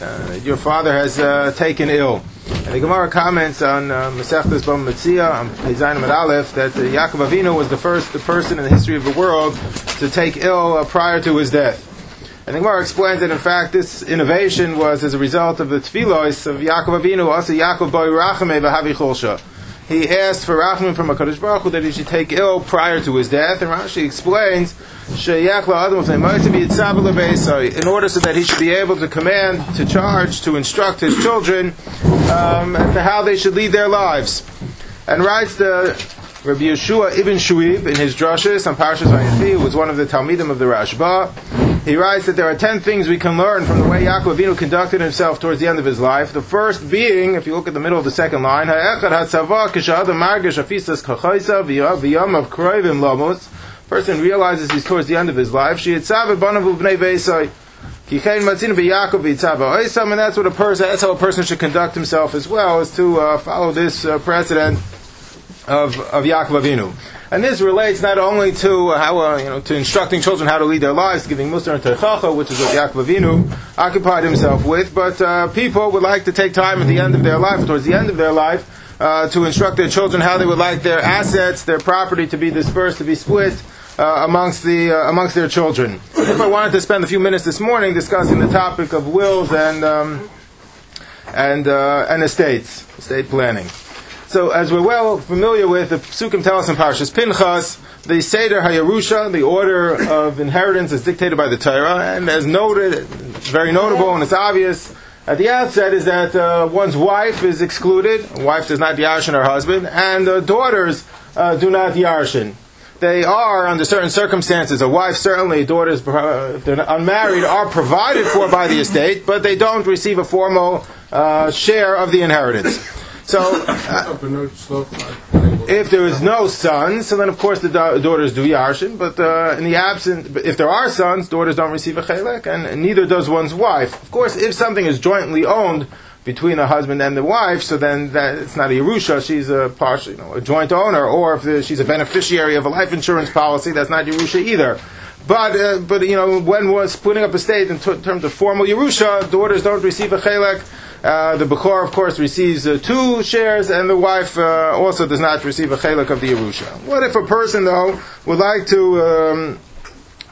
Uh, your father has uh, taken ill. And the Gemara comments on uh, Masechtas Bava Metzia, on Pezayin Aleph, that uh, Yaakov Avinu was the first the person in the history of the world to take ill uh, prior to his death. And the Gemara explains that in fact this innovation was as a result of the tefillos of Yaakov Avinu, also Yaakov Boi Rachame V'Havi Cholsha. He asked for Rachman from HaKadosh Baruch Hu that he should take ill prior to his death, and Rashi explains in order so that he should be able to command, to charge, to instruct his children um, to how they should lead their lives. And writes the Rabbi Yeshua ibn Shuib in his drushes on Parshas Vayechi, who was one of the Talmidim of the Rashba. He writes that there are ten things we can learn from the way Yaakov Avinu conducted himself towards the end of his life. The first being, if you look at the middle of the second line, person realizes he's towards the end of his life. And that's what a person, that's how a person should conduct himself as well, is to uh, follow this uh, precedent of, of Yaakov Avinu. And this relates not only to how, uh, you know, to instructing children how to lead their lives, giving Musar and Techacha, which is what Yaakov Avinu occupied himself with, but uh, people would like to take time at the end of their life, towards the end of their life, uh, to instruct their children how they would like their assets, their property to be dispersed, to be split, uh, amongst the uh, amongst their children. If I wanted to spend a few minutes this morning discussing the topic of wills and um, and uh, and estates, estate planning. So, as we're well familiar with, the Psukim tell us in Parshas Pinchas, the Seder Hayarusha, the order of inheritance, is dictated by the Torah, and as noted, very notable and it's obvious at the outset, is that uh, one's wife is excluded. Wife does not yarshin her husband, and uh, daughters uh, do not yarshin they are, under certain circumstances, a wife certainly, daughters, if they're unmarried, are provided for by the estate, but they don't receive a formal uh, share of the inheritance. So, uh, if there is no sons, so then of course the da- daughters do yarshin, but uh, in the absence, if there are sons, daughters don't receive a chelek, and neither does one's wife. Of course, if something is jointly owned, between a husband and the wife, so then that, it's not a Yerusha, she's a partial, you know, a joint owner, or if she's a beneficiary of a life insurance policy, that's not Yerusha either. But, uh, but you know, when was splitting up a state in, t- terms of formal Yerusha, daughters don't receive a chelek. Uh, the Bechor, of course, receives uh, two shares, and the wife uh, also does not receive a chelek of the Yerusha. What if a person, though, would like to um,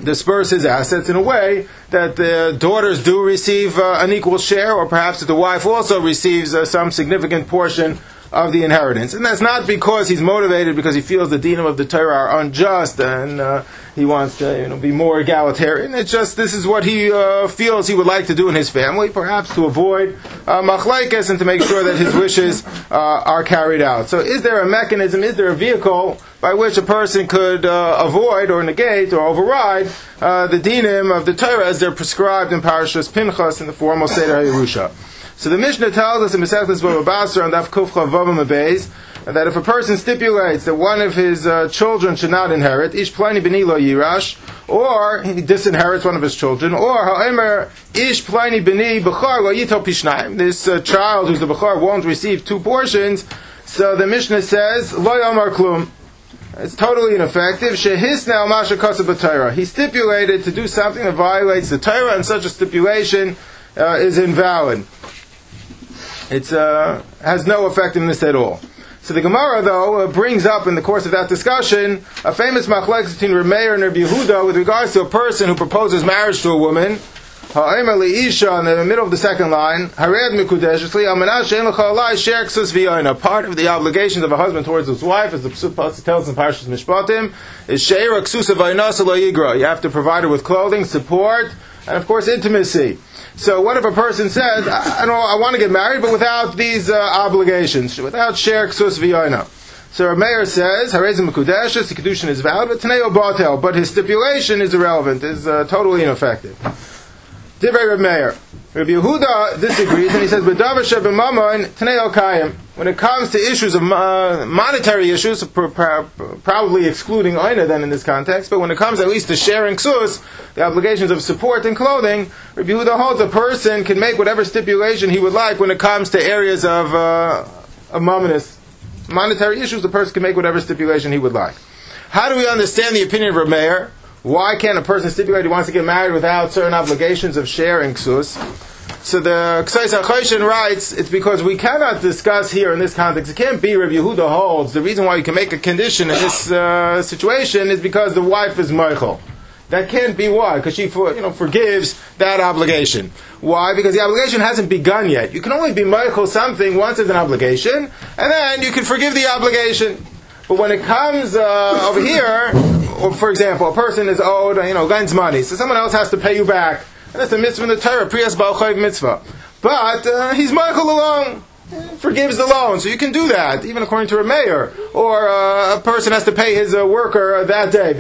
disperse his assets in a way that the daughters do receive uh, an equal share, or perhaps that the wife also receives uh, some significant portion of the inheritance. And that's not because he's motivated because he feels the dinim of the Torah are unjust and uh, he wants to you know, be more egalitarian. It's just this is what he uh, feels he would like to do in his family, perhaps to avoid uh, machlaikes and to make sure that his wishes uh, are carried out. So is there a mechanism, is there a vehicle by which a person could uh, avoid or negate or override uh, the dinim of the Torah as they're prescribed in Parashas Pinchas in the formal Seder Yerusha? So the Mishnah tells us in Masechtas Bava Basra on Daf Kuf Chavavam Abeis that if a person stipulates that one of his uh, children should not inherit, ish plani b'ni lo yirash, or he disinherits one of his children, or ha'emer ish plani beni b'char lo yito pishnayim, this uh, child who's the b'char won't receive two portions, so the Mishnah says, lo yamar klum, it's totally ineffective. Shehisna masha kasa He stipulated to do something that violates the Torah, and such a stipulation uh, is invalid. It uh, has no effectiveness at all. So the Gemara, though, uh, brings up in the course of that discussion a famous machlekes between Rameir and Rabbi Yehuda with regards to a person who proposes marriage to a woman. In the middle of the second line, Hared Part of the obligations of a husband towards his wife, as the Pasuk tells in Parshas Mishpatim, is Sheira Ksusa You have to provide her with clothing, support, and of course intimacy. So what if a person says, I, I don't I want to get married, but without these uh, obligations, without share ksus v'yoina. So Meir says, Harezim Mekudeshes, the Kedushin is valid, but Taneo Batel, but his stipulation is irrelevant, is uh, totally ineffective. Divrei Reb Meir. Rabbi Yehuda disagrees, and he says. When it comes to issues of uh, monetary issues, pr- pr- probably excluding oina then in this context, but when it comes at least to sharing sus, the obligations of support and clothing, Rabbi Yehuda holds a person can make whatever stipulation he would like when it comes to areas of uh, of monetary issues. The person can make whatever stipulation he would like. How do we understand the opinion of Reb Meir? Why can't a person stipulate he wants to get married without certain obligations of sharing ksus? So the Ktzos HaChoshen writes, it's because we cannot discuss here in this context, it can't be Rabbi Yehuda holds, the reason why you can make a condition in this uh, situation is because the wife is Michael. That can't be why, because she for, you know, forgives that obligation. Why? Because the obligation hasn't begun yet. You can only be Michael something once it's an obligation, and then you can forgive the obligation. But when it comes uh, over here, or for example, a person is owed, you know, lends money, so someone else has to pay you back. And that's a mitzvah in the Torah, Priyas Balchayv mitzvah. But uh, he's Michael alone forgives the loan, so you can do that, even according to a mayor. Or uh, a person has to pay his uh, worker uh, that day.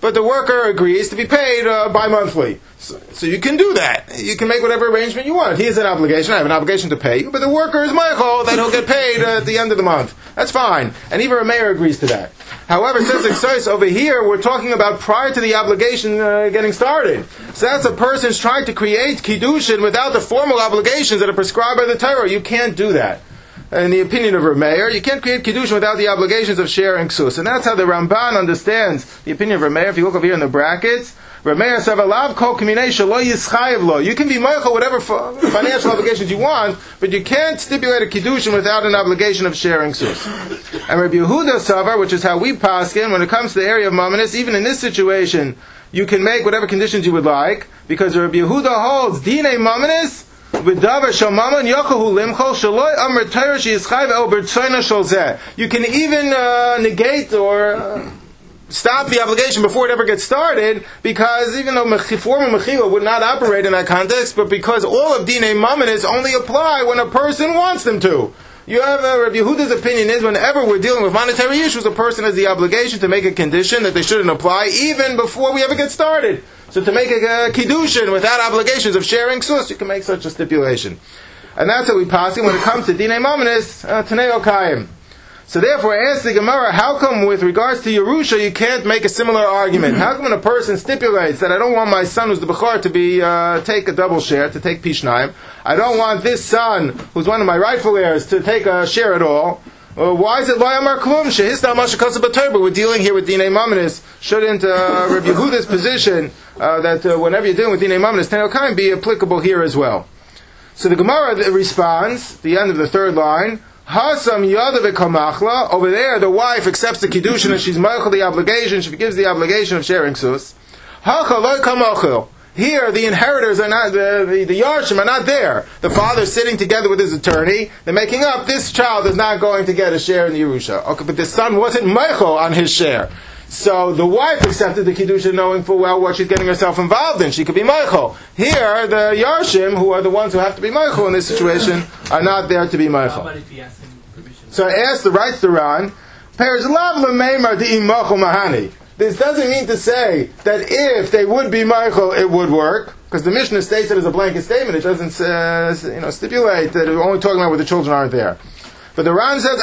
But the worker agrees to be paid uh, bi-monthly. So, so, you can do that. You can make whatever arrangement you want. He has an obligation. I have an obligation to pay you, but the worker is my call that he'll get paid uh, at the end of the month. That's fine. And even a mayor agrees to that. However, says Exois, over here, we're talking about prior to the obligation uh, getting started. So that's a person's trying to create Kiddushin without the formal obligations that are prescribed by the Torah. You can't do that in the opinion of Rameir, you can't create Kiddushin without the obligations of sharing Ksus. And that's how the Ramban understands the opinion of Rameir. If you look over here in the brackets, You can be Michael whatever financial obligations you want, but you can't stipulate a Kiddushin without an obligation of sharing Ksus. And Rabbi Yehuda Savar, which is how we paskin, when it comes to the area of Mamonis, even in this situation, you can make whatever conditions you would like, because Rabbi Yehuda holds Dine Mamonis, you can even uh, negate or uh, stop the obligation before it ever gets started, because even though former mechila would not operate in that context, but because all of dine mamonis only apply when a person wants them to. You have uh, Rabbi Yehuda's opinion is whenever we're dealing with monetary issues, a person has the obligation to make a condition that they shouldn't apply even before we ever get started. So to make a, a kiddushin without obligations of sharing sus, you can make such a stipulation. And that's what we pass when it comes to dine mamanis, uh, okayim. So therefore, ask the Gemara, how come with regards to Yerusha you can't make a similar argument? How come when a person stipulates that I don't want my son who's the Bechar to be uh, take a double share, to take Pishnaim, I don't want this son, who's one of my rightful heirs, to take a share at all, uh, why is it Layamar Klum? Shehista Mashakasa We're dealing here with Dine Mamanis. Shouldn't uh, Rabbi Yehuda's position uh, that uh, whenever you're dealing with Dine Mamanis, Teneokayim be applicable here as well? So the Gemara responds, the end of the third line, Hasam Yadav Over there, the wife accepts the kiddushin and she's meichel the obligation. She forgives the obligation of sharing sus. Here, the inheritors are not, the, the, the Yarshim are not there. The father's sitting together with his attorney. They're making up, this child is not going to get a share in the Yerusha. Okay, but the son wasn't Meichel on his share. So the wife accepted the Kiddusha knowing full well what she's getting herself involved in. She could be Meichel. Here, the Yarshim, who are the ones who have to be Meichel in this situation, are not there to be Meichel. So I asked the rights to Ran, Perish Lav Lememar Di This doesn't mean to say that if they would be Michael, it would work, because the Mishnah states it as a blanket statement. It doesn't uh, you know, stipulate that we're only talking about where the children aren't there. But the Ran says.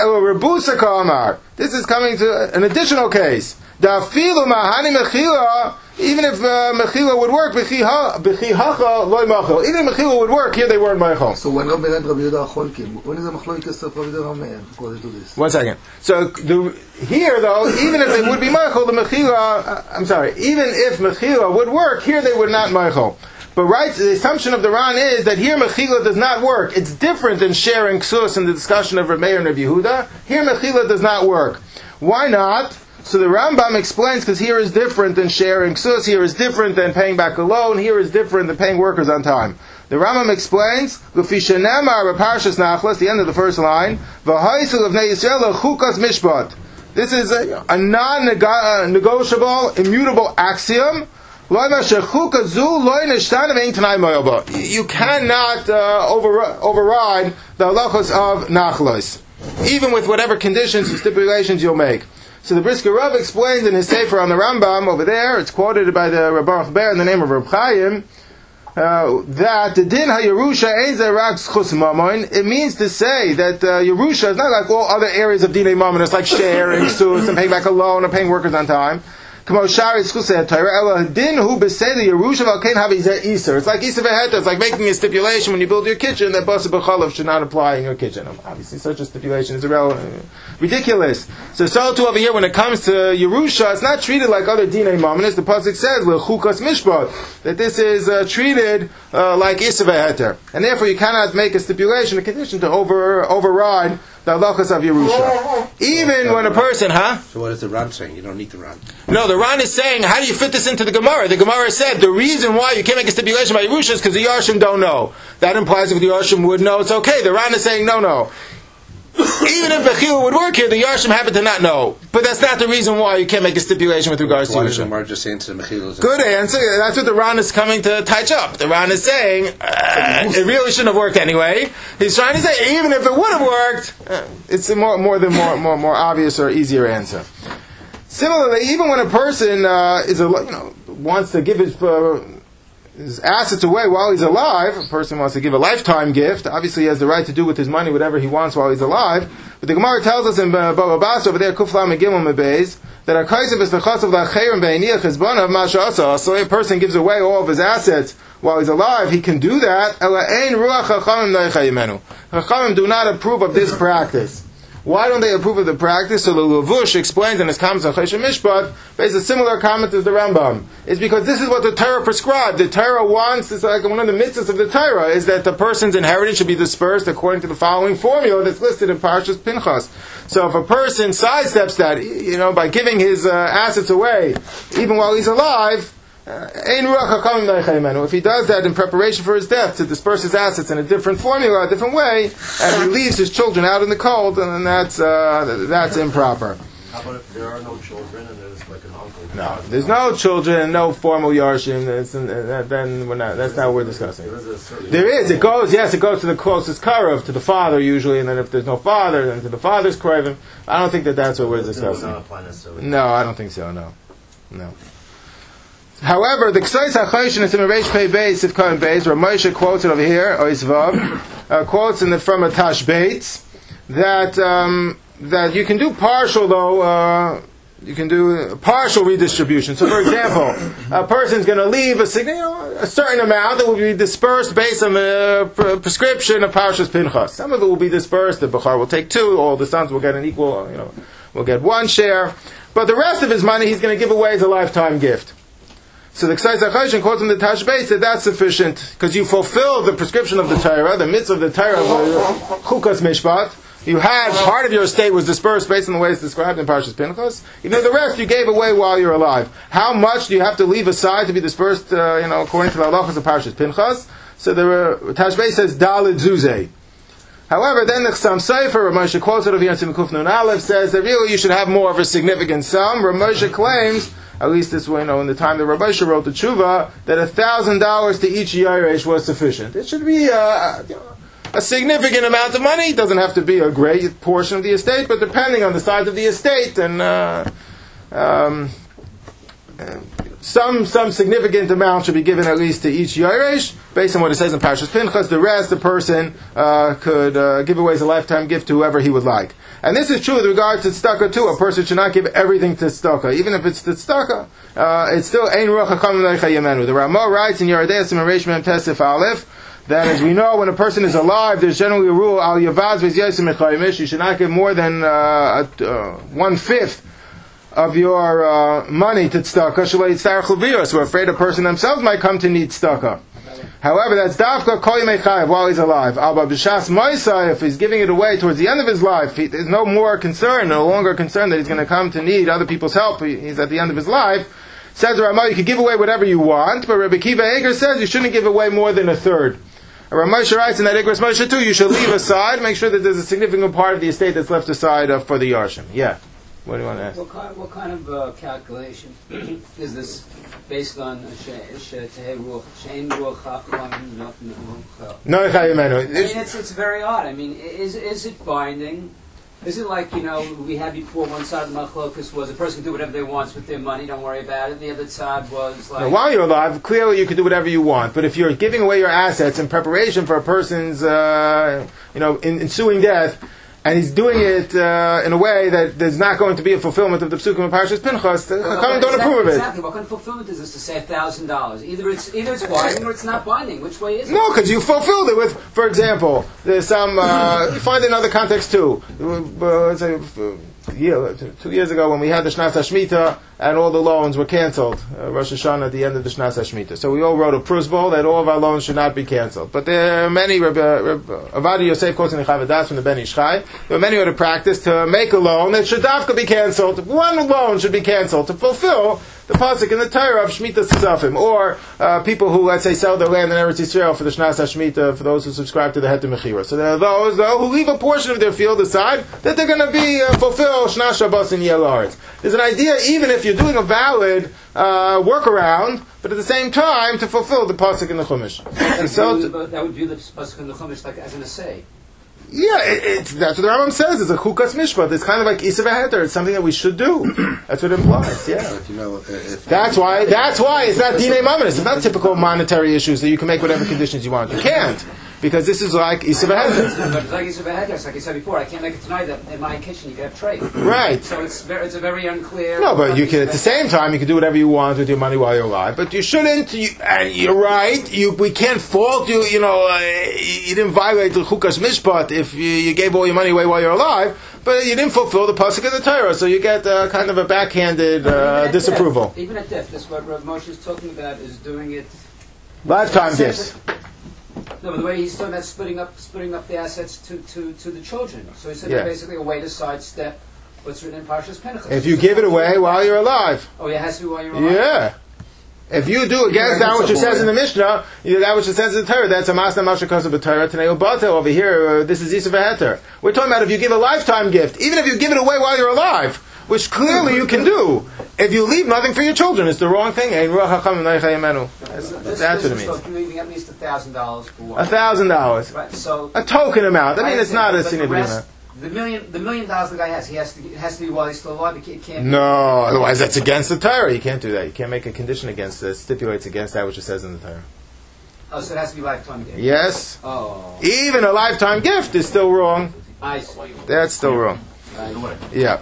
This is coming to an additional case. Dafilu Mahani Mechila even if uh, Mechila would work, Bechihacha loy machil. Even if Mechila would work, here they weren't Mechil. So when Rabbi Rabbi Yehuda Cholkim, when is the Machloikas of Rabbi Yehuda according to this? One second. So the, here though, even if they would be Mechil, the Mechila, uh, I'm sorry, even if Mechila would work, here they would not Mechil. But right, the assumption of the Ran is that here Mechila does not work. It's different than sharing Ksus in the discussion of Rabbi and Rabbi Yehuda. Here Mechila does not work. Why not? So the Rambam explains because here is different than sharing sus, here is different than paying back a loan, here is different than paying workers on time. The Rambam explains, the end of the first line. This is a, a non-negotiable, uh, immutable axiom. You cannot uh, over, override the halachos of Nachlos, even with whatever conditions and stipulations you'll make. So the Brisker Rav explains in his Sefer on the Rambam over there, it's quoted by the Rabbi Ber in the name of Reb Chaim, uh, that the din ha-Yerusha chus It means to say that uh, Yerusha is not like all other areas of dinei mammon. It's like sharing, sus, and paying back a loan, and paying workers on time. Shari. It's like iser. It's like making a stipulation when you build your kitchen that basa b'chalav should not apply in your kitchen. Obviously, such a stipulation is ridiculous. So, so too over here, when it comes to Yerusha, it's not treated like other dinei mamanis. The pasuk says lechukas mishpat that this is uh, treated uh, like iser and therefore you cannot make a stipulation, a condition to over override the halachas of Yerusha. Even when a person, huh? So what is the Ran saying? You don't need the Ran. No, the Ran is saying, how do you fit this into the Gemara? The Gemara said the reason why you can't make a stipulation by Yerusha is because the Yarshim don't know. That implies if the Yarshim would know, it's okay. The Ran is saying, no, no. Even if Bechil would work here, the Yarshim happen to not know. But that's not the reason why you can't make a stipulation with regards Why to Yerusha. Just saying to the Mechilas? Good answer. That's what the Ran is coming to touch up. The Ran is saying uh, it really shouldn't have worked anyway. He's trying to say even if it would have worked, uh, it's a more more than more more more obvious or easier answer. Similarly, even when a person uh, is a you know wants to give his uh, his assets away while he's alive, a person wants to give a lifetime gift. Obviously, he has the right to do with his money whatever he wants while he's alive. But the Gemara tells us in uh, Baba Bas over there, Kufla Megillah Mebeis, that a. So a person gives away all of his assets while he's alive, he can do that. Chachamim do not approve of this practice. Why don't they approve of the practice? So the Lavush explains in his comments on Choshen Mishpat, based a similar comment as the Rambam. It's because this is what the Torah prescribed. The Torah wants, it's like one of the mitzvahs of the Torah, is that the person's inheritance should be dispersed according to the following formula that's listed in Parshas Pinchas. So if a person sidesteps that, you know, by giving his uh, assets away, even while he's alive, uh, ruach hakamim. If he does that in preparation for his death to disperse his assets in a different formula, a different way, and he leaves his children out in the cold, then that's uh, that's improper. How about if there are no children and there's like an uncle? No, there's no children, and no formal yarshim. Uh, then we're not. That's not what we're discussing. There is a certain. There is. It goes. Yes, it goes to the closest karav, to the father usually, and then if there's no father, then to the father's kravim. I don't think that that's what we're discussing. not necessarily. No, I don't think so. No, no. However, the Ktzos HaChoshen is in Reish Pei Beis, if Kohen Beis, where Moshe quotes it over here, Oisvav, uh, quotes in the from a Tashbetz, that, um, that you can do partial though, uh, you can do partial redistribution. So, for example, a person's going to leave a, you know, a certain amount that will be dispersed based on pre- prescription of Parshas Pinchas. Some of it will be dispersed. The Bechar will take two. All the sons will get an equal, you know, will get one share. But the rest of his money he's going to give away as a lifetime gift. So the Ksai Zachashin quotes in the Tashbetz that that's sufficient because you fulfill the prescription of the Torah, the mitzvah of the Torah, Chukas Mishpat. You had part of your estate was dispersed based on the way it's described in Parshas Pinchas. You know the rest you gave away while you're alive. How much do you have to leave aside to be dispersed? Uh, you know, according to the halachas of Parshas Pinchas. So the uh, Tashbetz says Dalid Zuzeh. However, then the Chasam Sofer, Ramosha quotes it here in Simukuf Aleph, says that really you should have more of a significant sum. Ramosha claims, at least this way, you know, in the time that Ramosha wrote the Tshuva, that a thousand dollars to each Yaresh was sufficient. It should be uh, you know, a significant amount of money. It doesn't have to be a great portion of the estate, but depending on the size of the estate and uh, um, uh, some some significant amount should be given at least to each Yaresh, based on what it says in Parshas Pinchas. The rest, the person uh, could uh, give away as a lifetime gift to whoever he would like. And this is true with regard to tzedakah too. A person should not give everything to tzedakah, even if it's to tzedakah. Uh, it's still ein ruach yemenu. The Ramah writes in Yeridei Siman Reish Mem Tesef Aleph that as we know, when a person is alive, there's generally a rule al yavaz. You should not give more than uh, uh, one fifth of your uh, money to tzedakah. Levios. We're afraid a person themselves might come to need tzedakah. However, that's dafka kol yimei while he's alive. Alba b'shas moisai, if he's giving it away towards the end of his life, he, there's no more concern, no longer concern that he's going to come to need other people's help. He- he's at the end of his life. Says Ramah, you can give away whatever you want, but Rabbi Akiva Eiger says you shouldn't give away more than a third. Ramosha writes in that Igros Moshe too, you should leave aside, make sure that there's a significant part of the estate that's left aside uh, for the Yarshim. Yeah. What do you want to ask? What kind, what kind of uh, calculation is this based on? a she- she- tehe ruach- shein ruach chacham, no- I mean, it's, it's very odd. I mean, is, is it binding? Is it like, you know, we had before one side of the machlokus was a person can do whatever they want with their money, don't worry about it. The other side was like, Now, while you're alive, clearly you can do whatever you want. But if you're giving away your assets in preparation for a person's, uh, you know, in, ensuing death, and he's doing it uh, in a way that there's not going to be a fulfillment of the psukim of Parshas Pinchas, Well, Chachamim don't exactly, approve of it. Exactly. What kind of fulfillment is this to say thousand dollars? Either it's either it's binding or it's not binding. Which way is it? No, because you fulfilled it with, for example, there's some. Uh, find another context too. Uh, let's say, uh, year, two years ago when we had the Shnas Hashmita and all the loans were canceled, uh, Rosh Hashanah at the end of the Shnas Hashmita. So we all wrote a prusbol that all of our loans should not be canceled. But there are many, Rabbi, Rabbi, Ovadia Yosef quotes in the Chavadas from the Ben Ish Chai, there are many other practice to make a loan that should dafka be canceled. One loan should be canceled to fulfill the pasuk in the Torah of Shemitah Tzafim, or uh, people who, let's say, sell their land in Eretz Yisrael for the Shnas HaShemitah, for those who subscribe to the Heter Mechira. So there are those, though, who leave a portion of their field aside that they're going to be uh, fulfill Shnas Shabbos in Yel There's an idea, even if you're doing a valid uh, workaround, but at the same time to fulfill the pasuk in the Chumash. And so, to, that would view the pasuk in the Chumash like as an assay. yeah, it, it's, that's what the Rambam says. It's a chukas mishpat. It's kind of like isa v'heter. It's something that we should do. That's what it implies. Yeah. But you know, if That's why. That's why it's not dine mamonis. It's not typical monetary issues that you can make whatever conditions you want. You can't because this is like. But it's like it's a like I said before, I can't make it tonight that in my kitchen you can have trade. Right. So it's very, it's a very unclear. No, but you can at the same time you can do whatever you want with your money while you're alive. But you shouldn't. You, and you're right. You we can't fault you. You know, uh, you didn't violate the chukas mishpat if you, you gave all your money away while you're alive. But you didn't fulfill the pasuk of the Torah, so you get uh, kind of a backhanded uh, at disapproval. death- Even at death, that's what Rav Moshe is talking about is doing it. Lifetime gifts. No, but the way he's talking about splitting up, splitting up the assets to, to, to the children. So he said Yeah. basically a way to sidestep what's written in Parshas Pinchas. If you give it away while you're alive. Oh, yeah, it has to be while you're alive. Yeah. If you do against that which it says in the Mishnah, you, that which it says in the Torah, that's a masna mashakos of Torah. Today, batel over here, uh, this is Yisuf. We're talking about if you give a lifetime gift, even if you give it away while you're alive, which clearly you can do. If you leave nothing for your children, it's the wrong thing. Ein ruach hacham v'nei chayimenu. That's, this what it means. to be at least a thousand dollars for one. A thousand dollars. Right. So A token amount. I mean, it's not a significant amount. The million, the million dollars the guy has, he has to, it has to be while he's still alive. It can't. can't No, otherwise that's against the Torah. You can't do that. You can't make a condition against it. Stipulates against that which it says in the Torah. Oh, so it has to be lifetime gift. Yes. Oh, Even a lifetime gift is still wrong. I see. That's still wrong. Yeah.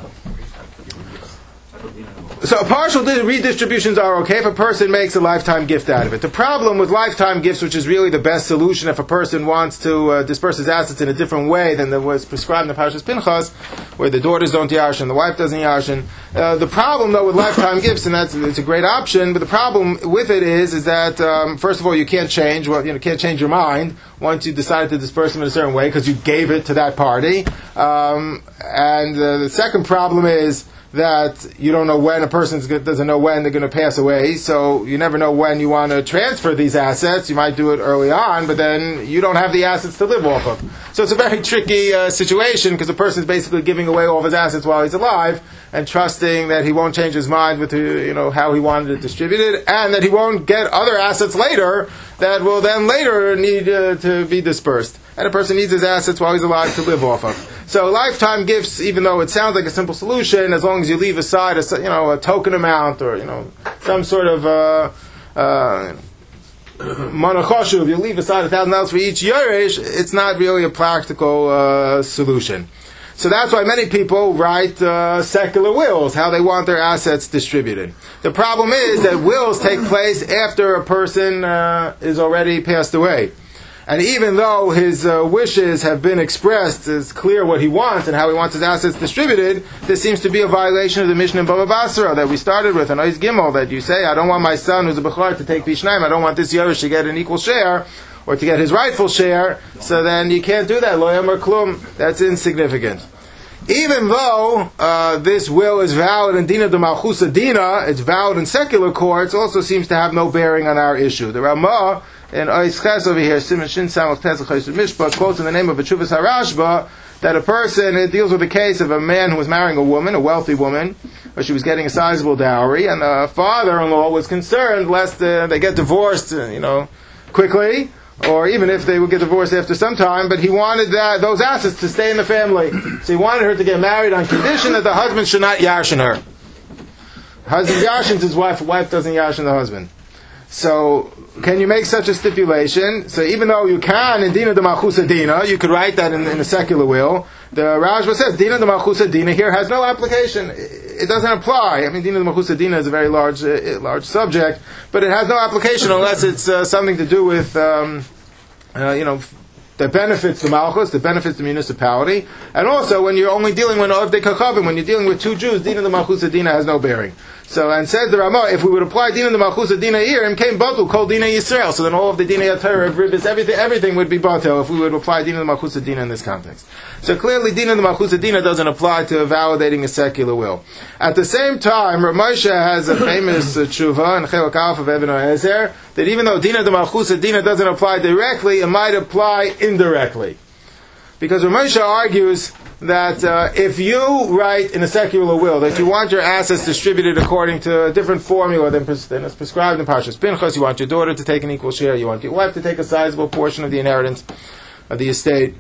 So partial di- redistributions are okay if a person makes a lifetime gift out of it. The problem with lifetime gifts, which is really the best solution if a person wants to uh, disperse his assets in a different way than that was prescribed in the Parshas Pinchas, where the daughters don't yarshin, the wife doesn't yarshin. Uh, the problem though with lifetime gifts, and that's it's a great option, but the problem with it is is that um, first of all you can't change well you know can't change your mind once you decided to disperse them in a certain way because you gave it to that party, um, and uh, the second problem is that you don't know when a person doesn't know when they're going to pass away, so you never know when you want to transfer these assets. You might do it early on, but then you don't have the assets to live off of. So it's a very tricky uh, situation because the person is basically giving away all of his assets while he's alive and trusting that he won't change his mind with uh, you know how he wanted it distributed, and that he won't get other assets later that will then later need uh, to be dispersed. And a person needs his assets while he's alive to live off of. So lifetime gifts, even though it sounds like a simple solution, as long as you leave aside a you know a token amount or you know some sort of uh, uh, monachoshuv, you leave aside a thousand dollars for each yeresh, it's not really a practical uh, solution. So that's why many people write uh, secular wills, how they want their assets distributed. The problem is that wills take place after a person uh, is already passed away. And even though his uh, wishes have been expressed, it's clear what he wants and how he wants his assets distributed, this seems to be a violation of the Mishnah in Baba Basra that we started with, in Ois Gimel, that you say, I don't want my son who's a Bechar to take Bishnaim, I don't want this Yerush to get an equal share, or to get his rightful share, so then you can't do that, Lo Yamar Klum, that's insignificant. Even though uh, this will is valid in Dina de Malchusa Dina, it's valid in secular courts, also seems to have no bearing on our issue. The Ramah in Ois Ches over here, Simon Shin Samach Pesach Choshen Mishpat, quotes in the name of Achuvas Harashba, that a person, it deals with the case of a man who was marrying a woman, a wealthy woman, or she was getting a sizable dowry, and the father-in-law was concerned lest uh, they get divorced, uh, you know, quickly, or even if they would get divorced after some time, but he wanted that, those assets to stay in the family. So he wanted her to get married on condition that the husband should not yashin her. Husband yashins his wife, wife doesn't yashin the husband. So, can you make such a stipulation? So, even though you can in Dina de Malchusa Dina, you could write that in, in a secular will, the Ramah says Dina the Malchusa Dina here has no application. It doesn't apply. I mean, Dina the Malchusa Dina is a very large, uh, large subject, but it has no application unless it's uh, something to do with, um, uh, you know, that benefits the Malchus, that benefits the municipality, and also when you're only dealing with Ovdei Kachavim, when you're dealing with two Jews, Dina the Malchusa Dina has no bearing. So, and says the Ramah, if we would apply Dina the Malchusa Dina here, and came Batul, called Dina Yisrael, so then all of the Dina Yatar, Ribis, everything, everything would be Batel if we would apply Dina the Malchusa Dina in this context. So clearly Dina the Malchusa Dina doesn't apply to validating a secular will. At the same time, Rav Moshe has a famous uh, tshuva in Chelak Alf of Eben Ezer, that even though Dina the Malchusa Dina doesn't apply directly, it might apply indirectly. Because Ramosha argues that uh, if you write in a secular will that you want your assets distributed according to a different formula than, pres- than is prescribed in Parshas Pinchas, you want your daughter to take an equal share, you want your wife to take a sizable portion of the inheritance of the estate.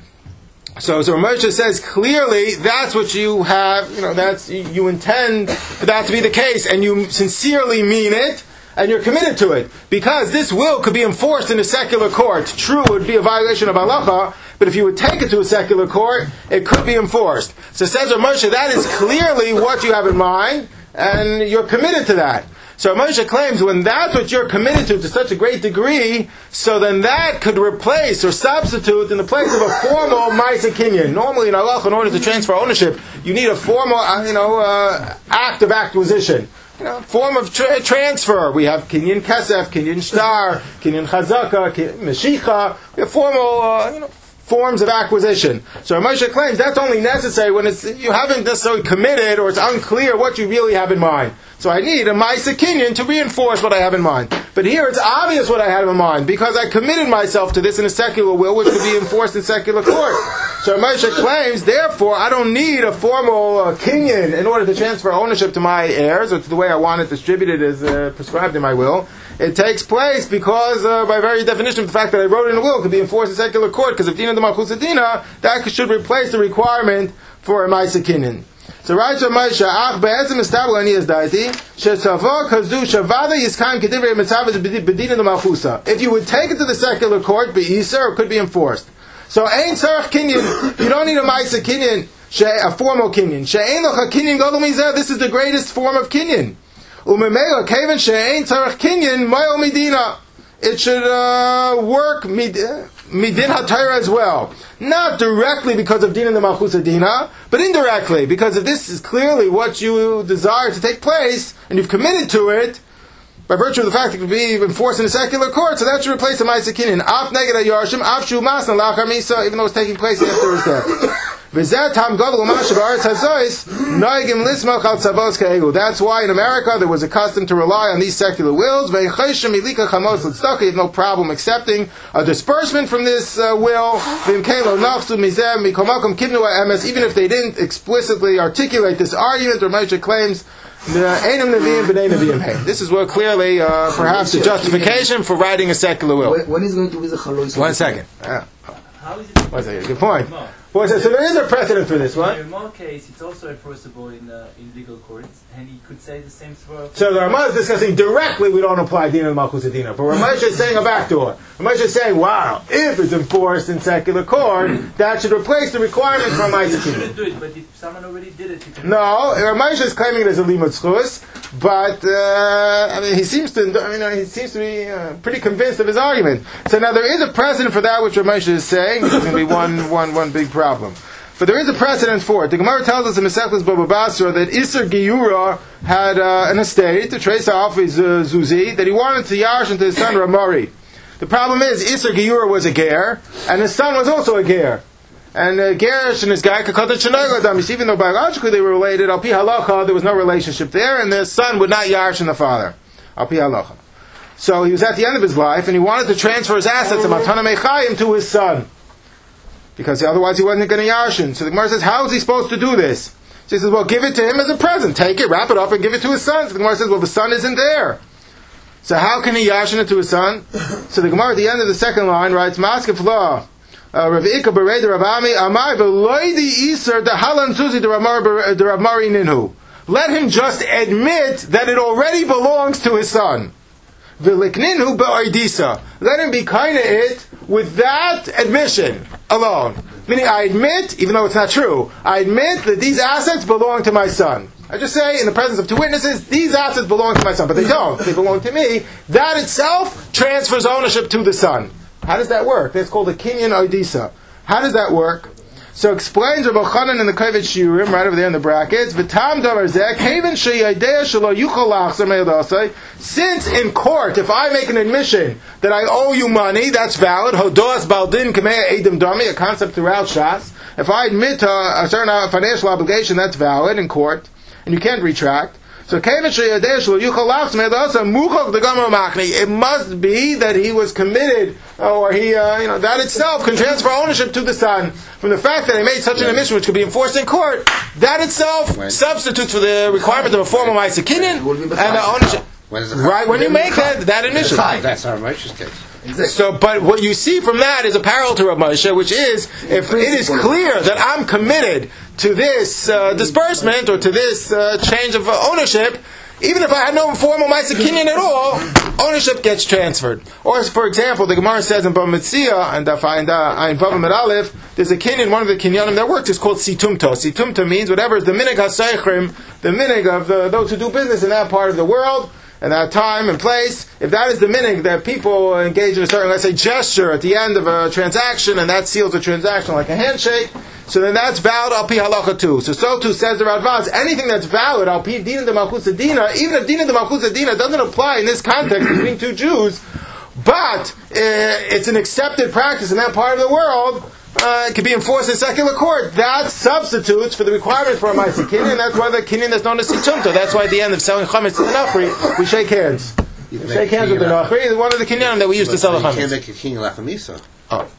So, so Ramosha says clearly that's what you have, you know, that's, you intend for that to be the case, and you sincerely mean it, and you're committed to it. Because this will could be enforced in a secular court. True, it would be a violation of halacha, but if you would take it to a secular court, it could be enforced. So says Ramosha, that is clearly what you have in mind, and you're committed to that. So Moshe claims when that's what you're committed to to such a great degree, so then that could replace or substitute in the place of a formal Maisa Kinyan. Normally in Allah, in order to transfer ownership, you need a formal, uh, you know, uh, act of acquisition. You know, form of tra- transfer. We have Kinyan Kesef, Kinyan Shtar, Kinyan Chazaka, Meshicha. We have formal, uh, you know, forms of acquisition. So Moshe claims that's only necessary when it's, you haven't necessarily committed or it's unclear what you really have in mind. So I need a Maisa Kinyan to reinforce what I have in mind. But here it's obvious what I have in mind because I committed myself to this in a secular will which could be enforced in secular court. So Moshe claims, therefore, I don't need a formal uh, in order to transfer ownership to my heirs or to the way I want it distributed as uh, prescribed in my will. It takes place because, uh, by very definition, the fact that I wrote in a will could be enforced in secular court because if Dina the Malchus Dina, that should replace the requirement for a Maisa Kinyan. So right so Moshe, ach be'ezim estabel ani daiti, shetzavo kazu shavada yiskan kedivrei mitzav bedina the malchusa. If you would take it to the secular court, be'isa, it could be enforced. So ein tzarech kinyan, you don't need a ma'isa kinyan, she, a formal kinyan. She'ein locha kinyan gadol mizeh, this is the greatest form of kinyan. Umemela keven she'ein tzarech kinyan, mayol medina. It should uh, work mid, midin hatayra as well. Not directly because of Dina the Malchusa Dina, but indirectly, because if this is clearly what you desire to take place, and you've committed to it, by virtue of the fact it could be enforced in a secular court, so that should replace the Maisa Kinyan. Af neged Yarshim, af shu masna lachar even though it's taking place after his death. V'zeh tam gadol u'mash ba'aretz hazois, noigim lismach al tzavos ka'egu. That's why in America there was a custom to rely on these secular wills. You have no problem accepting a disbursement from this uh, will. V'imkein lo nafsu mizeh mikomakom kibnu emes, even if they didn't explicitly articulate this argument, or Moshe claims Einam Nevi'im b'nei Nevi'im hey. This is what clearly, uh, perhaps, a justification for writing a secular will. When, is going to be the? One second. Uh, How is it? one second. Good point. Ramah? Well, so, so there is a precedent for this right? In the Ramah case, it's also enforceable in uh, in legal courts, and he could say the same for. So the Ramah is discussing directly we don't apply Dina Malchus Dina. But Ramesh is saying a backdoor. Ramesh is saying, wow, if it's enforced in secular court, that should replace the requirement for You shouldn't do it, but if someone already did it. No, Ramesh is claiming it as a limud schus, but uh, I mean he seems to I mean he seems to be uh, pretty convinced of his argument. So now there is a precedent for that which Ramesh is saying. It's going to be one one one big problem. But there is a precedent for it. The Gemara tells us in Mesechus Baba Basra that Isser Giura had uh, an estate to trace off his uh, Zuzi that he wanted to yash into his son Ramari. The problem is Isser Giura was a ger, and his son was also a ger. And uh, Gerish and his guy could Kakata Chanagadam, even though biologically they were related, Al Pi Halacha, there was no relationship there, and the son would not yarsh in the father. Al Pi Halacha. So he was at the end of his life, and he wanted to transfer his assets of Matana Mechayim to his son. Because otherwise he wasn't going to yarshin. So the Gemara says, how is he supposed to do this? So he says, well, give it to him as a present. Take it, wrap it up, and give it to his son. So the Gemara says, well, the son isn't there. So how can he yarshin it to his son? So the Gemara at the end of the second line writes, Maskef law. Uh, Rav Ika Berei Veloy the Iser the Halan Suzi the Rav Mari Ninhu. Let him just admit that it already belongs to his son. V'likninhu be'oidisa. Let him be kind of it with that admission alone. Meaning, I admit, even though it's not true, I admit that these assets belong to my son. I just say, in the presence of two witnesses, these assets belong to my son, but they don't. They belong to me. That itself transfers ownership to the son. How does that work? That's called a Kenyan oidisa. How does that work? So explains Rabbi Chanan in the Kovetz Shiurim, right over there in the brackets. Since in court, if I make an admission that I owe you money, that's valid. Hodos baldin kamei edim dami, a concept throughout Shas. If I admit a certain financial obligation, that's valid in court, and you can't retract. So kaven sheyadea shelo yuchol lachzor me'odasai, muchok the gomer machni. It must be that he was committed, or he, uh, you know, that itself can transfer ownership to the son from the fact that he made such an admission which could be enforced in court, that itself When? substitutes for the requirement of a formal Ma'aseh will and the ownership. When is it Right, when you make that, that admission. That's our Moshe's case. Exactly. So, but what you see from that is a parallel to Rav Moshe, which is if it is clear that I'm committed to this uh, disbursement or to this uh, change of uh, ownership, even if I had no formal Ma'aseh at all, ownership gets transferred. Or, for example, the Gemara says in Bava Metzia and I find uh, Bava Aleph, there's a kinyan, one of the kinyanim that works is called situmto. Situmto means whatever is the minig hasaychrim, the minig of the, those who do business in that part of the world and that time and place, if that is the minig that people engage in a certain, let's say, gesture at the end of a transaction, and that seals the transaction like a handshake, so then that's valid al pi halacha too. So so too says the Radvaz, anything that's valid al pi dina de malchus dina, even if dina de malchus dina doesn't apply in this context between two Jews, but uh, it's an accepted practice in that part of the world, uh, it can be enforced in secular court. That substitutes for the requirement for a Maisa Kinyan, and that's why the Kinyan is known as Situmta. That's why at the end of selling Chametz to the Nachri, we shake hands. We shake hands with the Nachri. One of the Kinyanim that we used to sell the You can't make a king lachamisa. Oh.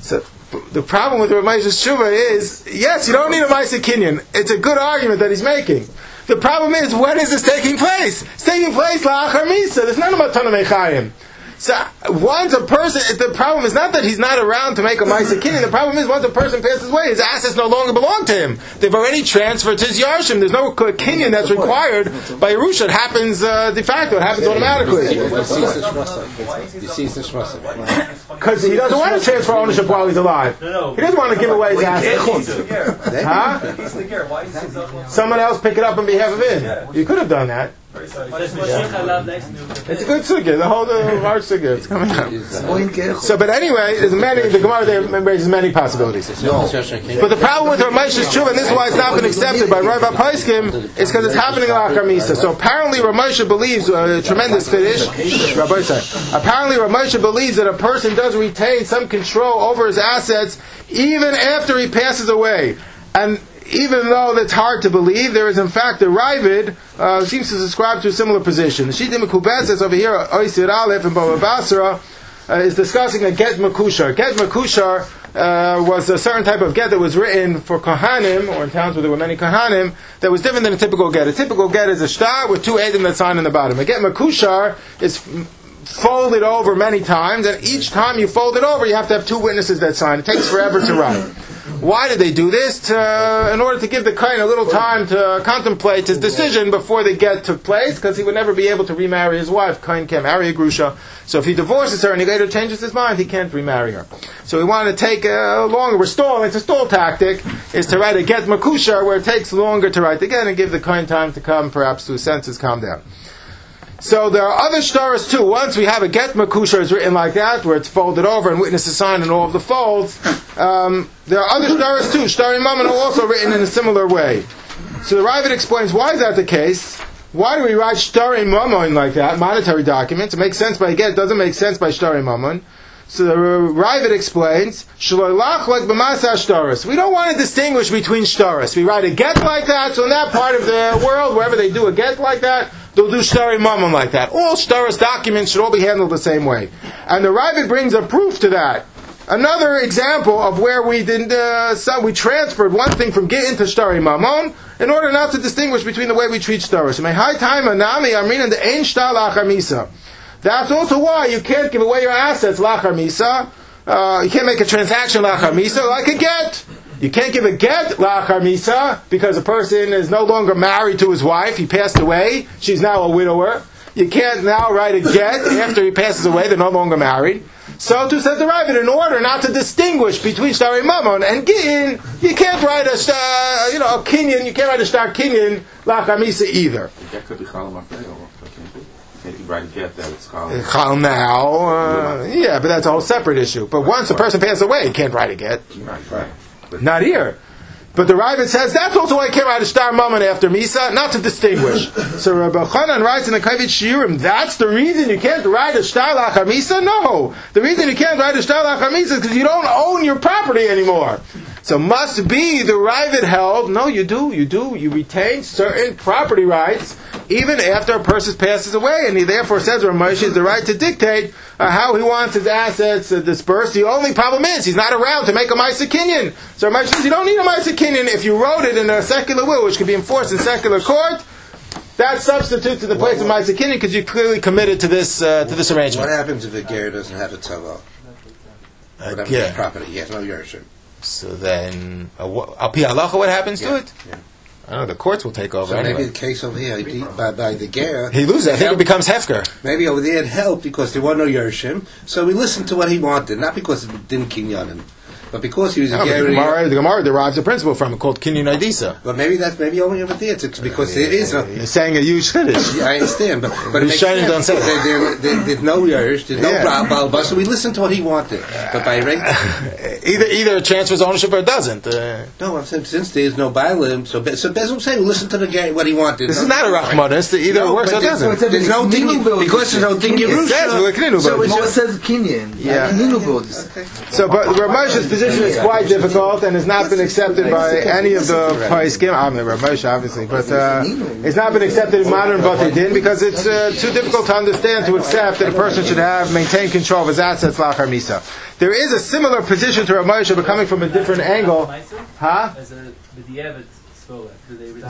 So the problem with Ramesh's Tshuva is, yes, you don't need a Maisa Kinyan. It's a good argument that he's making. The problem is, when is this taking place? It's taking place la'achar misa. There's none about Tanah Mechayim. So once a person, the problem is not that he's not around to make a Maisa Kinyan. The problem is once a person passes away, his assets no longer belong to him. They've already transferred to his Yarshim. There's no Kinyan that's required by Yerusha. It happens uh, de facto. It happens automatically. Because he doesn't want to transfer ownership while he's alive. No, no. He doesn't want to give away his assets. He's the. Huh? He's the gear. Why is he so Someone else pick it up on behalf of him. You could have done that. It's a good sugya. The whole the large sugya. It's coming up. So, but anyway, there's many. The Gemara there raises many possibilities. But the problem with Ramesh is true, and this is why it's not been accepted by Rav Paiskim, is because it's happening on Akamisa. So apparently, Ramesh believes a uh, tremendous finish. Apparently, Ramesh believes that a person does retain some control over his assets even after he passes away, and even though that's hard to believe, there is in fact a Ravid uh, seems to subscribe to a similar position. The Shita Mekubetzes over here, Oisir Aleph and Baba Basra, uh, is discussing a get makushar. Get makushar uh, was a certain type of get that was written for kohanim, or in towns where there were many kohanim, that was different than a typical get. A typical get is a star with two edim that sign in the bottom. A get makushar is folded over many times, and each time you fold it over, you have to have two witnesses that sign. It takes forever to write. Why did they do this? To, uh, in order to give the kain a little time to contemplate his decision before the get took place, because he would never be able to remarry his wife. Kain can't marry a grusha. So if he divorces her and he later changes his mind, he can't remarry her. So he wanted to take a longer, we're stalling, it's a stall tactic, is to write a get makusha where it takes longer to write the get and give the kain time to come, perhaps to his senses, calm down. So there are other shtaras too. Once we have a get makusha is written like that, where it's folded over and witnesses sign in all of the folds, um, there are other shtaras too. Shtari mammon are also written in a similar way. So the Ravid explains why is that the case. Why do we write shtari mammon like that, monetary documents? It makes sense by get, it doesn't make sense by shtari mammon. So the Ravid explains. We don't want to distinguish between shtaris. We write a get like that, so in that part of the world, wherever they do a get like that, they'll do shtari mammon like that. All shtaris documents should all be handled the same way. And the Ravid brings a proof to that. Another example of where we did uh, so we transferred one thing from get into shtari mammon in order not to distinguish between the way we treat shtaris. May high time anami amrin the ein misa. That's also why you can't give away your assets lachar misa. Uh, you can't make a transaction lachar misa like a get. You can't give a get lachar misa because a person is no longer married to his wife. He passed away. She's now a widower. You can't now write a get after he passes away. They're no longer married. So to says the Ravid, in order not to distinguish between Shtari Mammon and Gin, you can't write a, sta- you know, a Kinyan, you can't write a Star Kinyan Lachamisa either. That could be Chalam Afreyo. Can't you write a get that it's called? Chal now, uh, yeah, but that's a whole separate issue. But once a person passes away, you can't write a get. Right, right. Not here. But the Ravid says that's also why I came out of a star mammon after Misa, not to distinguish. so Rabbi Chanan writes in the Kovetz Shiurim, that's the reason you can't write a star lachar Misa? No. The reason you can't write a star lachar Misa is because you don't own your property anymore. So must be the Ravid held, no, you do, you do, you retain certain property rights even after a person passes away, and he therefore says Reb Moshe has the right to dictate uh, how he wants his assets uh, dispersed. The only problem is he's not around to make a Maisa Kinyan. So Reb Moshe says you don't need a Maisa Kinyan if you wrote it in a secular will, which can be enforced in secular court. That substitutes in the place of Maisa Kinyan because you clearly committed to this uh, to this arrangement. What happens if a ger doesn't have a? Whatever his yeah. property, he has no yershim. So then, uh, wha- al pi halacha, what happens to it? yeah. I don't know. The courts will take over So anyway. maybe the case over here, he, by, by the ger, he loses. I think it becomes hefker. maybe over there it helped because there were no yershim. So we listened to what he wanted, not because it didn't kinyan him, but because he was a No, but the, ger. Gemara, the Gemara derives a principle from it called Kinyan Idisa. But maybe that's maybe only over there. It's because there is no. He's saying a huge chiddush. Yeah, I understand, but but it He's makes shining sense. don't say There, there, there, there's no yersh, there's no Yeah. yeah. balba, so we listened to what he wanted. But by reg- Either either it transfers ownership or it doesn't. Uh, no, I'm saying since there's no balim, so Be- so Bezim say listen to the guy what he wanted. this No- is not a rachmanis. Either it No, works or but it there's- doesn't. There's no thing because there's no thing It says Yerusha. V'leklinu, So but- it's says Kinyan. Yeah. Ninu Bodis. So, but Reb Moshe's position is quite difficult and has not been accepted by any of the Paiskim. I mean, Reb Moshe, obviously, but uh, it's not been accepted in modern Bati Din because it's uh, too difficult to understand to accept that a person should have maintain control of his assets lachar misa. There is a similar position to Reb Moshe, but coming from a different angle. Huh? So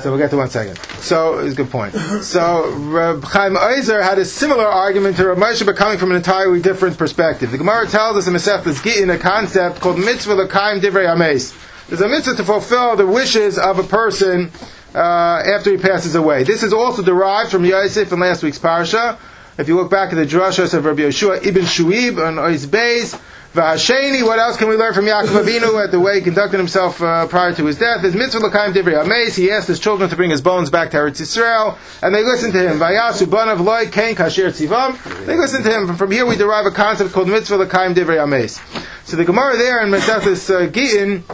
we'll get to one second. So it's a good point. So Reb Chaim Oizer had a similar argument to Reb Moshe, but coming from an entirely different perspective. The Gemara tells us in Masechtas Gittin a concept called mitzvah l'kaim divrei ames. There's a mitzvah to fulfill the wishes of a person uh, after he passes away. This is also derived from Yosef in last week's parsha. If you look back at the drashos of Rabbi Yeshua ibn Shuib on Oiz Beis, V'hasheni, what else can we learn from Yaakov Avinu at the way he conducted himself uh, prior to his death? Is mitzvah l'kaim divrei ames. He asked his children to bring his bones back to Eretz Yisrael, and they listened to him. Vayasu banav loy kain kasher tzivam. They listened to him. From here we derive a concept called mitzvah l'kaim divrei ames. So the Gemara there in Masechtas uh, Gittin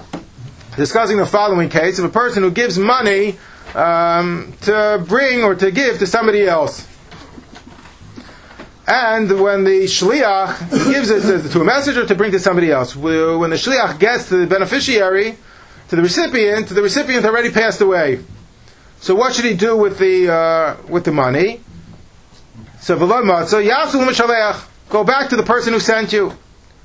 discussing the following case of a person who gives money um, to bring or to give to somebody else. And when the shliach gives it to, a messenger to bring to somebody else, when the shliach gets to the beneficiary, to the recipient, the recipient already passed away. So what should he do with the uh, with the money? So. Go back to the person who sent you,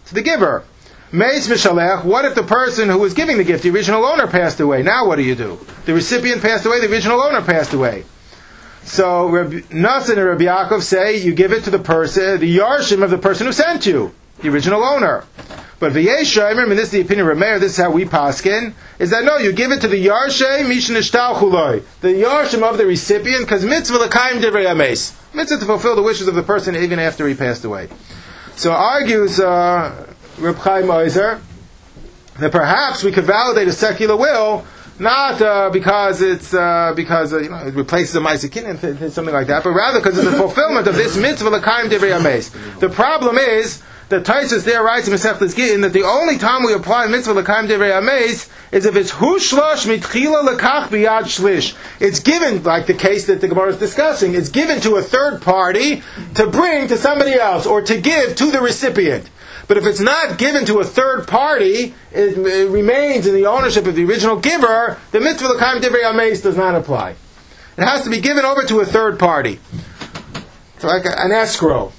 to the giver. Meis mishalech. What if the person who was giving the gift, the original owner, passed away? Now what do you do? The recipient passed away. The original owner passed away. So Rabbi Nassan and Rabbi Yaakov say you give it to the person, the yarshim of the person who sent you, the original owner. But v'yesha, remember this is the opinion of Rameir, this is how we paskin, is that no, you give it to the yarshe mishnishtal chuloi, the yarshim of the recipient, because mitzvah l'kaim divrei ames, mitzvah to fulfill the wishes of the person even after he passed away. So argues uh, Reb Chaim Oizer that perhaps we could validate a secular will not uh, because it's uh, because uh, you know it replaces a ma'asekin and th- th- something like that, but rather because it's the fulfillment of this mitzvah l'kaim divrei ames. The problem is that Tosfos there writes in Masechtas Gittin that the only time we apply mitzvah l'kaim divrei ames is if it's hu shlosh mitchila lekach biyad shlish. It's given, like the case that the Gemara is discussing, it's given to a third party to bring to somebody else or to give to the recipient. But if it's not given to a third party, it, it remains in the ownership of the original giver, the mitzvah l'kaim divrei ames does not apply. It has to be given over to a third party. It's like an escrow.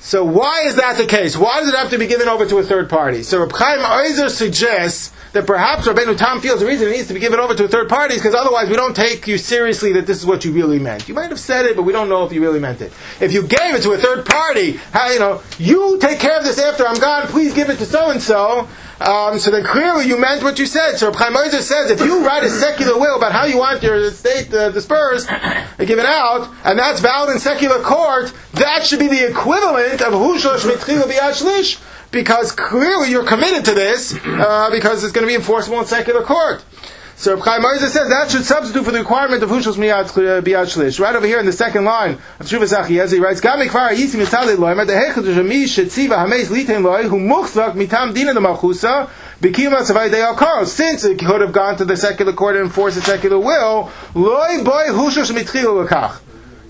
So why is that the case? Why does it have to be given over to a third party? So Reb Chaim Oizer suggests that perhaps Rabbeinu Tam feels the reason it needs to be given over to a third party because otherwise we don't take you seriously that this is what you really meant. You might have said it, but we don't know if you really meant it. If you gave it to a third party, how, you know, you take care of this after I'm gone, please give it to so and so. Um, so then clearly you meant what you said. So Chaim Oizer says if you write a secular will about how you want your estate uh, dispersed, uh, given out, and that's valid in secular court, that should be the equivalent of Hushlosh Mitchila B'Yad Shlish. Because clearly you're committed to this uh, because it's going to be enforceable in secular court. So Chaim Ozer says that should substitute for the requirement of Hushos Miyad uh, Biyad Shlish. Right over here in the second line of Shuvas he writes, Gam Mikvar Yisim Yitzali Loy, Med Hechad Shemi Shetziva Hameis Liten Loy, Hu Muchzak Mitam Dina the Malchusa, Bikima Tzavai De Al Since it could have gone to the secular court and enforced a secular will, Loy Boy Hushos Mitchilu Lekach.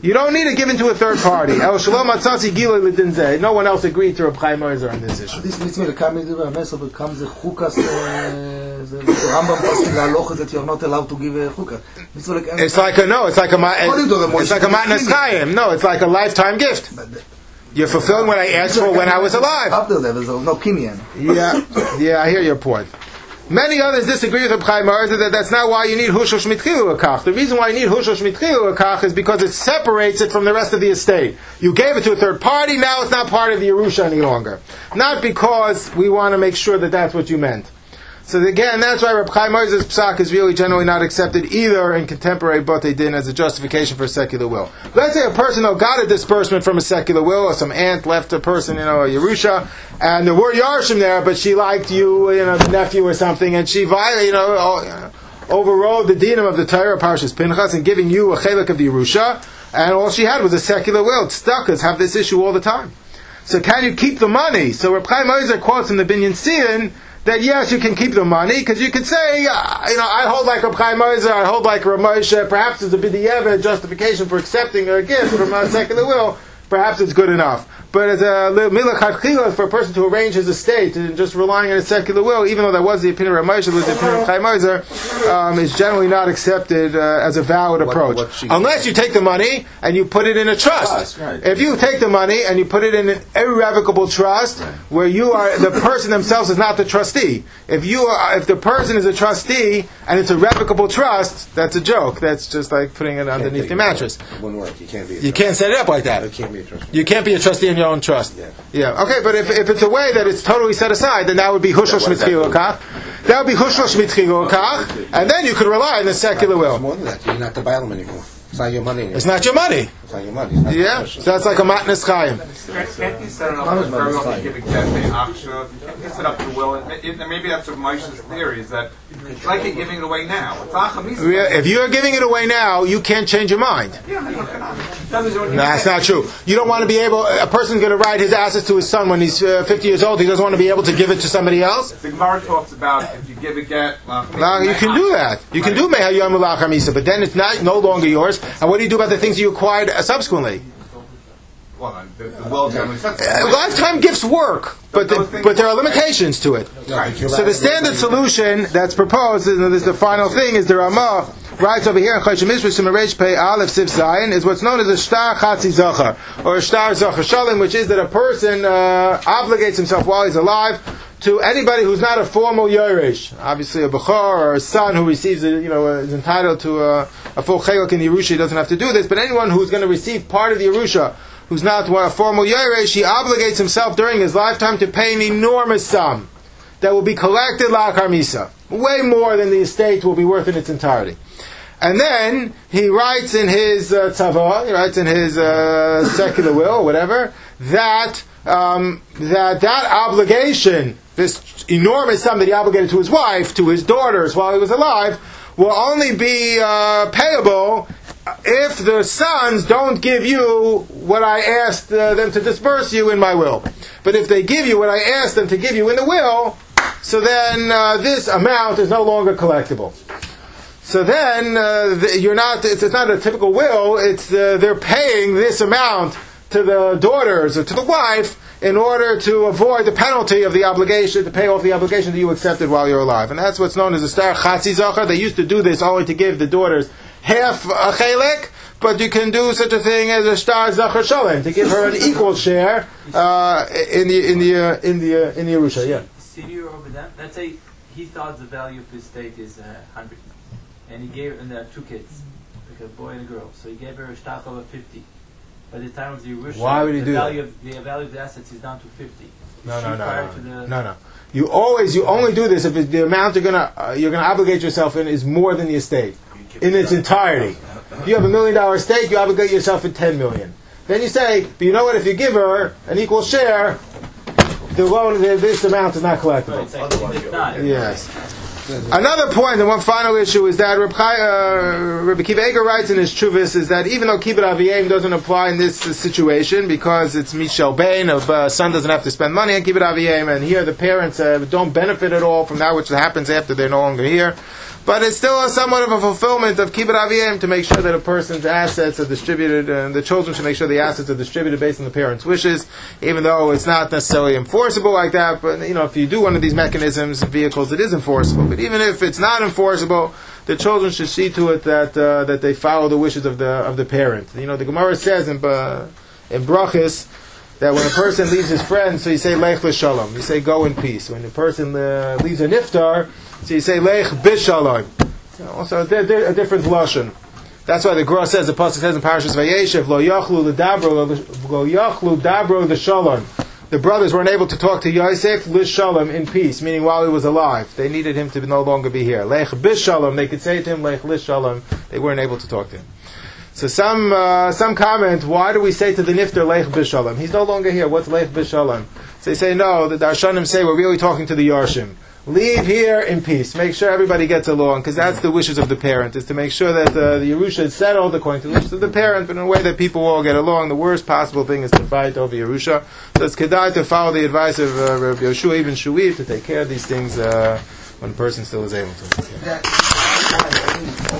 You don't need to give it to a third party. no one else agreed to Reb Chaim Oizer on this issue. This mitzvah to come into a mess becomes a chukas. Uh, the Rambam passing the halacha that you're not allowed to give a chukas. It's like a no. It's like a it's like a matnas chaim. No, it's like a lifetime gift. You're fulfilling what I asked for when I was alive. After that, there's no kinyan. Yeah, yeah, I hear your point. Many others disagree with Reb Chaim Ozer that that's not why you need hushosh mitchilu akach. The reason why you need hushosh mitchilu akach is because it separates it from the rest of the estate. You gave it to a third party, now it's not part of the Yerusha any longer. Not because we want to make sure that that's what you meant. So again, that's why Reb Chaim Ozer's psak is really generally not accepted either in contemporary Bate Din as a justification for a secular will. Let's say a person though got a disbursement from a secular will, or some aunt left a person, you know, a Yerusha, and there were Yarshim there, but she liked you, you know, the nephew or something, and she violated, you know, oh, you know, overrode the dinim of the Torah, Parshas Pinchas, and giving you a chelik of the Yerusha, and all she had was a secular will. Tzedakahs have this issue all the time. So can you keep the money? So Reb Chaim Ozer quotes in the Binyan Siyan that yes, you can keep the money because you could say, uh, you know, I hold like Reb Chaim Ozer, I hold like Reb Moshe. Perhaps there's a bidiyeva justification for accepting a gift from a secular will. Perhaps it's good enough. But as a chila for a person to arrange his estate and just relying on a secular will, even though that was the opinion of Moshe, was the opinion of Chaim um, is generally not accepted uh, as a valid approach. what she- Unless you take the money and you put it in a trust. Right. If you take the money and you put it in an irrevocable trust, where you are the person themselves is not the trustee. If you are, if the person is a trustee and it's a revocable trust, that's a joke. That's just like putting it underneath the mattress. It wouldn't work. You can't be. A You can't set it up like that. It can't be a trustee. You can't be a trustee in your own trust. Yeah. Yeah. Okay, but if, if it's a way that it's totally set aside, then that would be hushlosh what does that mitchilu kach. That would be hushlosh mitchilu kach, and then you could rely on the secular It's will. more than that. You're not the bailum anymore. It's not your money anymore. It's not your money. It's not your money. Not Yeah. your So that's like a matnas chayim. Can't you set it up for very well to give a get the aksha? Can't you set up the will? And and maybe that's what Moshe's theory is that it's like you're giving it away now. It's achamisa. Yeah, If you're giving it away now, you can't change your mind. No, that's not true. You don't want to be able. A person's going to write his assets to his son when he's uh, 50 years old. He doesn't want to be able to give it to somebody else. The Gemara talks about if you give a get. No, you can do that. You can do meha yom but then it's not no longer yours. And what do you do about the things you acquired subsequently? Well, the, the will generally says Uh, lifetime gifts work, but the, but there are limitations to it. So the standard solution that's proposed, and this is the final thing, is the Ramah writes over here in Choshen Mishpat Shemaresh Pei Aleph Sif Zayin, is what's known as a Shtar Chatzi Zachar, or a Shtar Zachar Shalim, which is that a person uh, obligates himself while he's alive to anybody who's not a formal Yeresh, obviously a Bechor or a son who receives, a, you know, is entitled to a, a full Chayok in the Yerusha, he doesn't have to do this, but anyone who's going to receive part of the Yerusha, who's not a formal Yeresh, he obligates himself during his lifetime to pay an enormous sum that will be collected la misa, way more than the estate will be worth in its entirety. And then he writes in his uh, tzava, he writes in his uh, secular will, whatever, that um, that that obligation, this enormous sum that he obligated to his wife, to his daughters while he was alive, will only be uh, payable if the sons don't give you what I asked uh, them to disburse you in my will. But if they give you what I asked them to give you in the will, so then uh, this amount is no longer collectible. So then uh, th- you're not. It's, it's not a typical will. It's uh, they're paying this amount to the daughters or to the wife in order to avoid the penalty of the obligation to pay off the obligation that you accepted while you're alive, and that's what's known as a shtar chatzi zachar. They used to do this only to give the daughters half a chelik. But you can do such a thing as a shtar zachar shalem to give her an equal share uh, in the in the uh, in the uh, in the Yerusha. Yeah. Senior over that, let's say he thought the value of his estate is uh, 100. And he gave, and there are two kids, like a boy and a girl. So he gave her a shtachel of 50. By the time of the Yerusha, Why would he the do that? value Of, the value of the assets is down to 50. No, no, no, no, no, no. You always, you only do this if the amount you're gonna uh, you're gonna obligate yourself in is more than the estate in its entirety. If you have a million dollar estate, you obligate yourself in ten million. Then you say, but you know what? If you give her an equal share, the loan, this amount is not collectible. Yes. Another point, and one final issue, is that Rabbi, uh, Rabbi Kiva Eiger writes in his Chuvis is that even though Kibbut Aviyim doesn't apply in this uh, situation because it's Michel Bain, a uh, son doesn't have to spend money on Kibbut Aviyim, and here the parents uh, don't benefit at all from that which happens after they're no longer here. But it's still somewhat of a fulfillment of Kibbut Aviyim to make sure that a person's assets are distributed, and the children should make sure the assets are distributed based on the parents' wishes, even though it's not necessarily enforceable like that. But, you know, if you do one of these mechanisms, vehicles, it is enforceable. But even if it's not enforceable, the children should see to it that uh, that they follow the wishes of the of the parent. You know, the Gemara says in, uh, in Brachis, that when a person leaves his friend, so you say lech l'shalom, you say go in peace. When a person uh, leaves a niftar, so you say lech b'shalom. You Also, a, di- a different lashon. That's why the Gra says the pasuk says in Parashas Vayeshev lo yachlu l'dabro lo yachlu dabro l'shalom. The brothers weren't able to talk to Yosef l'shalom in peace, meaning while he was alive. They needed him to no longer be here. Lech b'shalom. They could say to him lech l'shalom. They weren't able to talk to him. So some uh, some comment, why do we say to the nifter Leich Bishalom? He's no longer here. What's Leich Bishalom? So they say no. The Darshanim say we're really talking to the Yarshim. Leave here in peace. Make sure everybody gets along, because that's the wishes of the parent, is to make sure that uh, the Yerusha is settled according to the wishes of the parent, but in a way that people all get along. The worst possible thing is to fight over Yerusha. So it's kedai to follow the advice of uh, Rabbi Yoshua Ibn Shuib to take care of these things uh, when a person still is able to. That-